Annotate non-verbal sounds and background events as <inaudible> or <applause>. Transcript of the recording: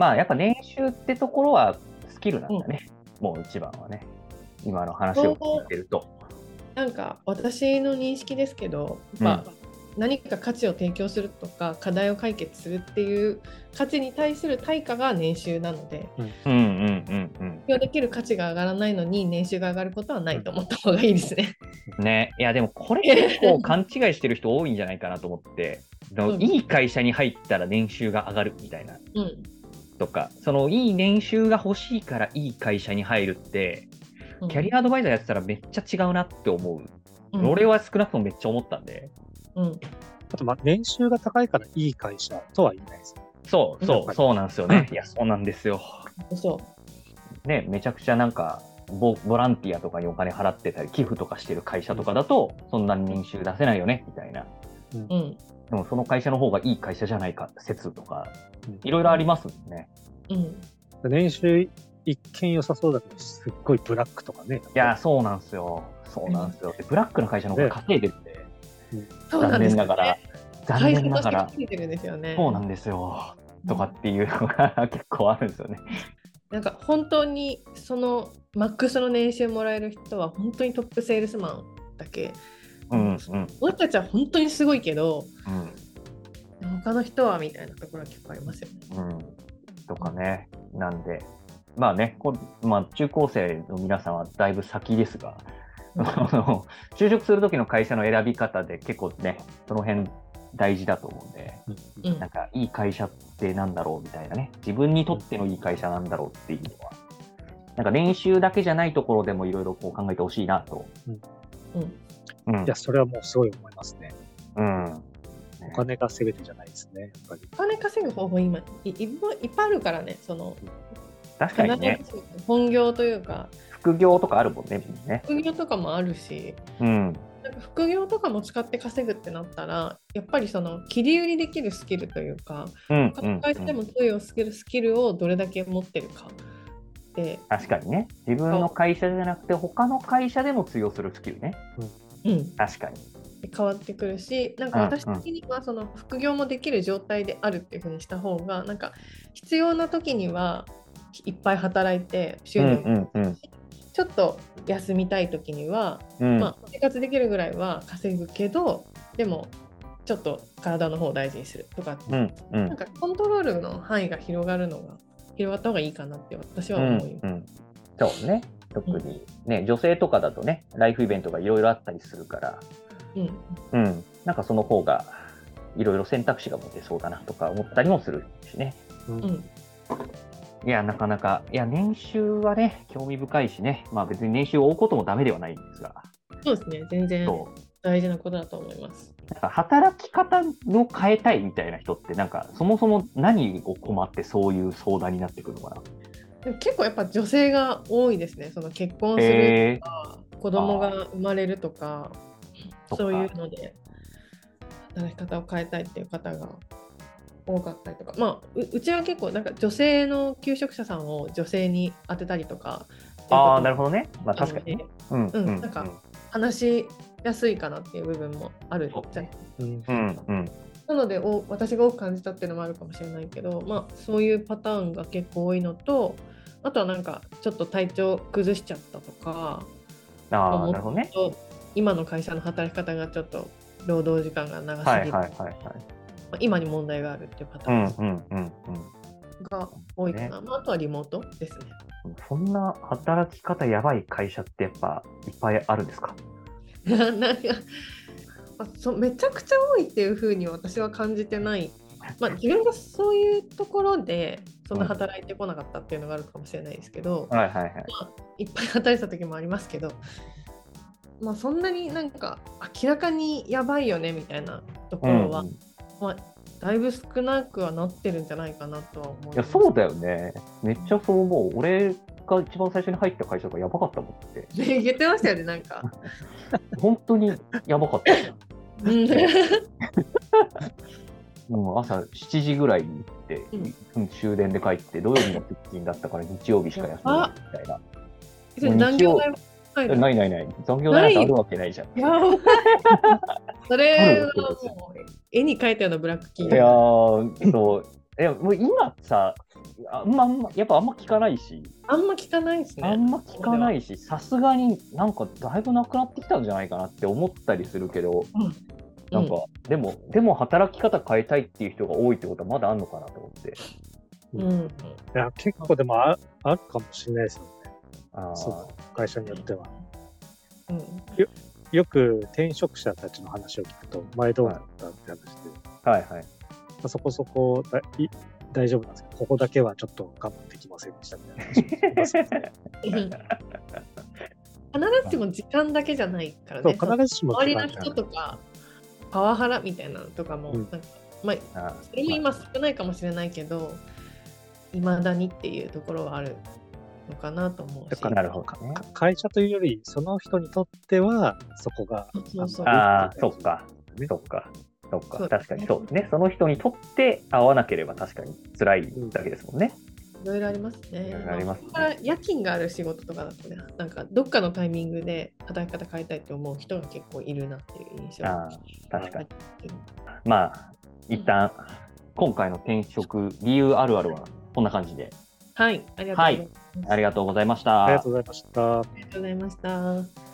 まあやっぱ年収ってところはスキルなんだね、もう一番はね。今の話を聞いてると。なんか私の認識ですけど、まあ、何か価値を提供するとか課題を解決するっていう価値に対する対価が年収なので、うん。うんうんうん提供できる価値が上がらないのに年収が上がることはないと思った方がいいですね。ね、いやでもこれ結構勘違いしてる人多いんじゃないかなと思って、うん。いい会社に入ったら年収が上がるみたいな。うんとか、そのいい年収が欲しいからいい会社に入るって、うんキャリアアドバイザーやってたらめっちゃ違うなって思う。うん俺は少なくともめっちゃ思ったんで。うんあと、まあ、年収が高いからいい会社とは言えないです。そうそう、そうなんですよね。いや、そうなんですよ。そうね、めちゃくちゃなんかボ、ボランティアとかにお金払ってたり、寄付とかしてる会社とかだと、そんなに年収出せないよね、みたいな。うんでもその会社の方がいい会社じゃないか説とかうん、いろいろありますもんね。うん年収一見良さそうだけど、すっごいブラックとかね。いや、そうなんですよ。そうなんですよ。でブラックの会社の方が稼いでるんで、残念ながらね。残念ながら。そうなんですよ。とかっていうのが <laughs> 結構あるんですよね。なんか本当にそのマックスの年収もらえる人は本当にトップセールスマンだけ。うんうん俺たちは本当にすごいけど、うん他の人はみたいなところは結構ありますよね。うん。とかね。なんで、まあね、こまあ、中高生の皆さんはだいぶ先ですが、うん就職する時の会社の選び方で結構ね、その辺大事だと思うんで、うんなんかいい会社ってなんだろうみたいなね、自分にとってのいい会社なんだろうっていうのは、なんか年収だけじゃないところでもいろいろこう考えてほしいなと。うんうんいや、それはもうすごい思いますね。うん。お金が全てじゃないですね、やっぱり。お金稼ぐ方法今いいっぱいいっぱいあるからね、その確かにね、本業というか副業とかあるもんね、ね。副業とかもあるし、うん。なんか副業とかも使って稼ぐってなったら、やっぱりその切り売りできるスキルというか、うん。他のうん会社でも通用するスキルをどれだけ持ってるかで、確かにね。自分の会社じゃなくて、他の会社でも通用するスキルね。うん、確かに。変わってくるしなんかうん私的にはその副業もできる状態であるっていうふうにした方がなんか必要な時にはいっぱい働いて収うん入もうんうん。ちょっと休みたい時には、うんまあ、生活できるぐらいは稼ぐけどでもちょっと体の方を大事にするとか、うんうんなんかコントロールの範囲が広がるのが広がった方がいいかなって私はうん思います。うんそうね。特にね、女性とかだとね、ライフイベントがいろいろあったりするから、うんうん。なんかその方が、いろいろ選択肢が持てそうだなとか思ったりもするしね。うんいや、なかなか、いや、年収はね、興味深いしね、まあ別に年収を追うこともダメではないんですが、そうですね全然。大事なことだと思います。なんか働き方を変えたいみたいな人って、なんかそもそも何を困ってそういう相談になってくるのかな。でも結構やっぱ女性が多いですね。その結婚するへとか、子供が生まれるとか、そういうので働き方を変えたいっていう方が多かったりとか、まあううちは結構なんか女性の求職者さんを女性に当てたりとかああ、なるほほどね。まあ確かにね。うんうんなんか話しやすいかなっていう部分もあるじゃんうんうんうん。なのでお私が多く感じたっていうのもあるかもしれないけど、まあ、そういうパターンが結構多いのとあとはなんかちょっと体調崩しちゃったとかあなるほどね。と今の会社の働き方がちょっと労働時間が長すぎる、はいはいはいはい。まあ今に問題があるっていうパタうんーうんうんうん。ンが多いかな、まあ、あとはリモートですね。そんな働き方やばい会社ってやっぱいっぱいあるんですか？<laughs> なんかまあそめちゃくちゃ多いっていうふうに私は感じてない、まあ、自分がそういうところでそんな働いてこなかったっていうのがあるかもしれないですけど、はいはいはい。いっぱい働いてた時もありますけど、まあ、そんなになんか明らかにやばいよねみたいなところは、うんうんまあ、だいぶ少なくはなってるんじゃないかなとは思い。いや、そうだよね。めっちゃそう思う。俺が一番最初に入った会社がやばかったもんって。ね言ってましたよね、なんか。<laughs> 本当にやばかった。うんもう朝7時ぐらいに行って、うん終電で帰って、土曜日の出勤だったから日曜日しか休めないみたいな。それ残業代も入るないないない。残業代なんてあるわけないじゃん。<laughs> それはもう絵に描いたようなブラック企や業。ー、そう。いやもう今さあんまやっぱあんま聞かないしあんま聞かないですね。あんま聞かないしさすがになんかだいぶなくなってきたんじゃないかなって思ったりするけどなんか、でもでも働き方変えたいっていう人が多いってことはまだあるのかなと思って。うん、うん、いや、結構でもああるかもしれないですよね。あー。そう、会社によっては。うん、よく転職者たちの話を聞くと、前どうだったって話で、まはいはい。あ、そこそこだい大丈夫なんですけど、ここだけはちょっと我慢できませんでしたみたいな話を聞きます。よね。うん必ずしも時間だけじゃないからそうね。必ずしも周りの人とかパワハラみたいなのとかも、うん。なんかまああそれも今少ないかもしれないけど、いまだにっていうところはあるのかなと思うし。なるほどね。か会社というより、その人にとっては、そこが、そうそうそう。ああそっかね。そっか。そっそうか。確かに。そう。ですねその人にとって合わなければ確かに辛いだけですもんね、いろいろありますね。ありますねここから夜勤がある仕事とかだとね、なんかどっかのタイミングで働き方変えたいって思う人が結構いるなっていう印象あー確かにに。まあ一旦今回の転職理由あるあるはこんな感じではい、ありがとうございます。ありがとうございました。ありがとうございました。ありがとうございました。